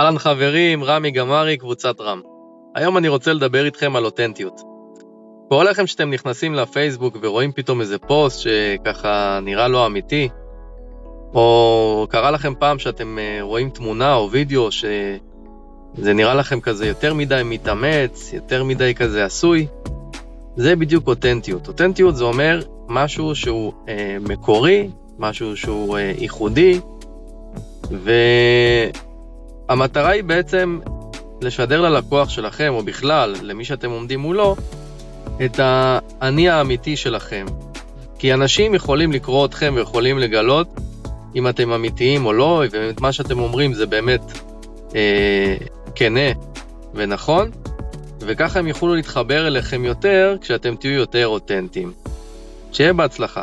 אהלן חברים, רמי גמרי, קבוצת רם. היום אני רוצה לדבר איתכם על אותנטיות. קורה לכם שאתם נכנסים לפייסבוק ורואים פתאום איזה פוסט שככה נראה לא אמיתי, או קרה לכם פעם שאתם אה, רואים תמונה או וידאו שזה נראה לכם כזה יותר מדי מתאמץ, יותר מדי כזה עשוי, זה בדיוק אותנטיות. אותנטיות זה אומר משהו שהוא אה, מקורי, משהו שהוא אה, ייחודי, והמטרה היא בעצם לשדר ללקוח שלכם, או בכלל, למי שאתם עומדים מולו, את האני האמיתי שלכם. כי אנשים יכולים לקרוא אתכם ויכולים לגלות אם אתם אמיתיים או לא, ובאמת מה שאתם אומרים זה באמת אה, כנה ונכון, וככה הם יוכלו להתחבר אליכם יותר כשאתם תהיו יותר אותנטיים. שיהיה בהצלחה.